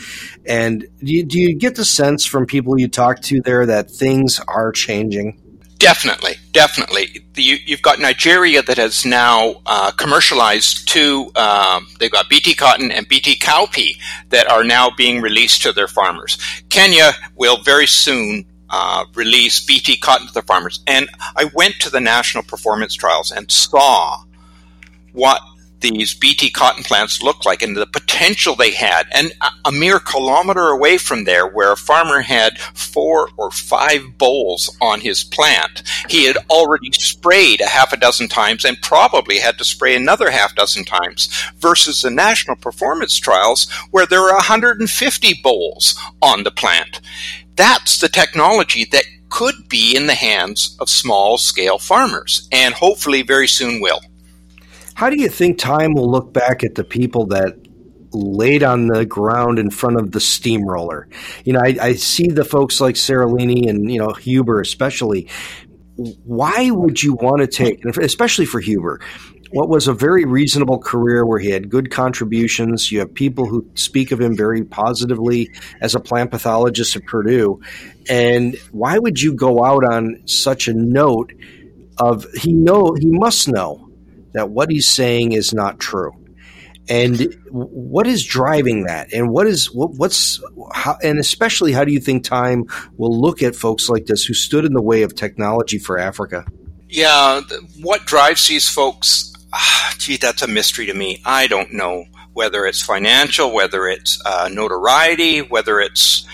And do you, do you get the sense from people you talk to there that things are changing? Definitely, definitely. You, have got Nigeria that has now uh, commercialized two. Um, they've got BT cotton and BT cowpea that are now being released to their farmers. Kenya will very soon uh, release BT cotton to their farmers. And I went to the national performance trials and saw what these BT cotton plants looked like and the potential they had. And a, mere kilometer away from there, where a farmer had four or five bolls on his plant, he had already sprayed a half a dozen times and probably had to spray another half dozen times versus the national performance trials where there are 150 bolls on the plant. That's the technology that could be in the hands of small scale farmers and hopefully very soon will. How do you think time will look back at the people that laid on the ground in front of the steamroller? You know, I, I see the folks like Seralini and, you know, Huber especially. Why would you want to take, especially for Huber, what was a very reasonable career where he had good contributions. You have people who speak of him very positively as a plant pathologist at Purdue. And why would you go out on such a note of he know he must know that what he's saying is not true. And what is driving that? And what is what, what's how, and especially how do you think time will look at folks like this who stood in the way of technology for Africa? Yeah, what drives these folks? Ah, gee, that's a mystery to me. I don't know whether it's financial, whether it's uh, notoriety, whether it's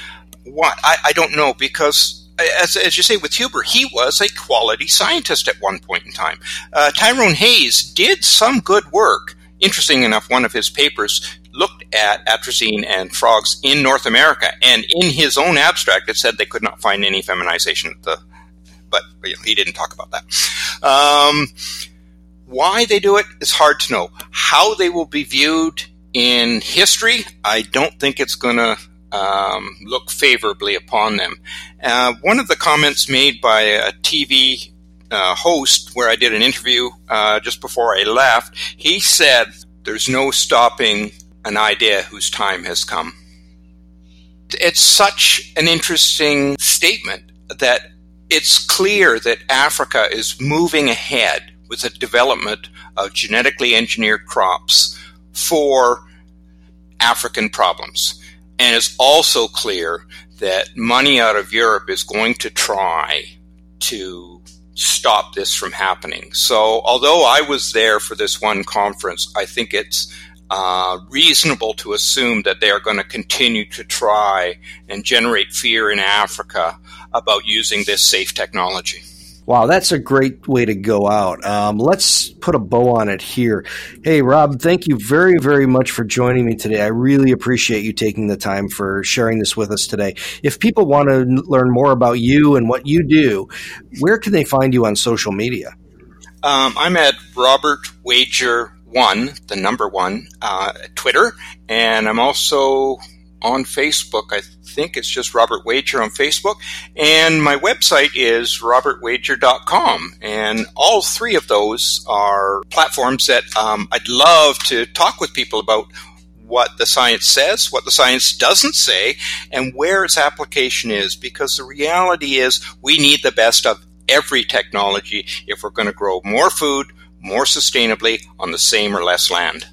what. I, I don't know because as, as you say with Huber, he was a quality scientist at one point in time. Uh, Tyrone Hayes did some good work. Interesting enough, one of his papers looked at atrazine and frogs in North America, and in his own abstract, it said they could not find any feminization. The, but you know, he didn't talk about that. Um, why they do it is hard to know. How they will be viewed in history, I don't think it's going to um, look favorably upon them. Uh, one of the comments made by a TV uh, host where I did an interview uh, just before I left, he said, There's no stopping an idea whose time has come. It's such an interesting statement that it's clear that Africa is moving ahead with the development of genetically engineered crops for African problems. And it's also clear that money out of Europe is going to try to stop this from happening. So, although I was there for this one conference, I think it's uh, reasonable to assume that they are going to continue to try and generate fear in Africa about using this safe technology. Wow, that's a great way to go out. Um, let's put a bow on it here. Hey, Rob, thank you very, very much for joining me today. I really appreciate you taking the time for sharing this with us today. If people want to learn more about you and what you do, where can they find you on social media? Um, I'm at Robert Wager one, the number one, uh, Twitter, and I'm also on Facebook. I think it's just Robert Wager on Facebook. And my website is robertwager.com. And all three of those are platforms that um, I'd love to talk with people about what the science says, what the science doesn't say, and where its application is. Because the reality is we need the best of every technology if we're going to grow more food, more sustainably on the same or less land.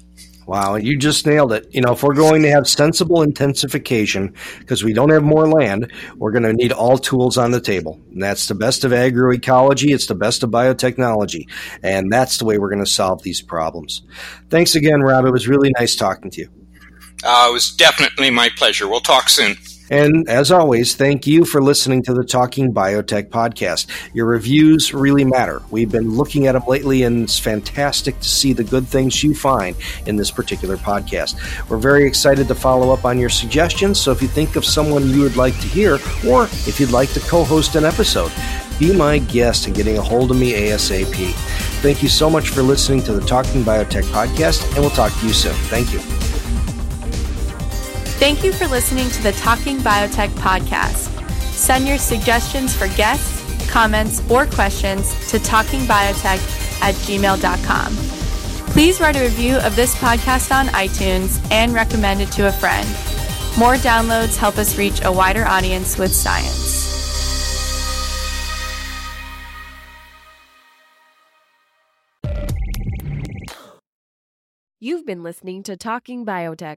Wow, you just nailed it. You know, if we're going to have sensible intensification, because we don't have more land, we're going to need all tools on the table. And that's the best of agroecology, it's the best of biotechnology. And that's the way we're going to solve these problems. Thanks again, Rob. It was really nice talking to you. Uh, it was definitely my pleasure. We'll talk soon. And as always, thank you for listening to the Talking Biotech podcast. Your reviews really matter. We've been looking at them lately, and it's fantastic to see the good things you find in this particular podcast. We're very excited to follow up on your suggestions. So if you think of someone you would like to hear, or if you'd like to co host an episode, be my guest and getting a hold of me ASAP. Thank you so much for listening to the Talking Biotech podcast, and we'll talk to you soon. Thank you. Thank you for listening to the Talking Biotech podcast. Send your suggestions for guests, comments, or questions to talkingbiotech at gmail.com. Please write a review of this podcast on iTunes and recommend it to a friend. More downloads help us reach a wider audience with science. You've been listening to Talking Biotech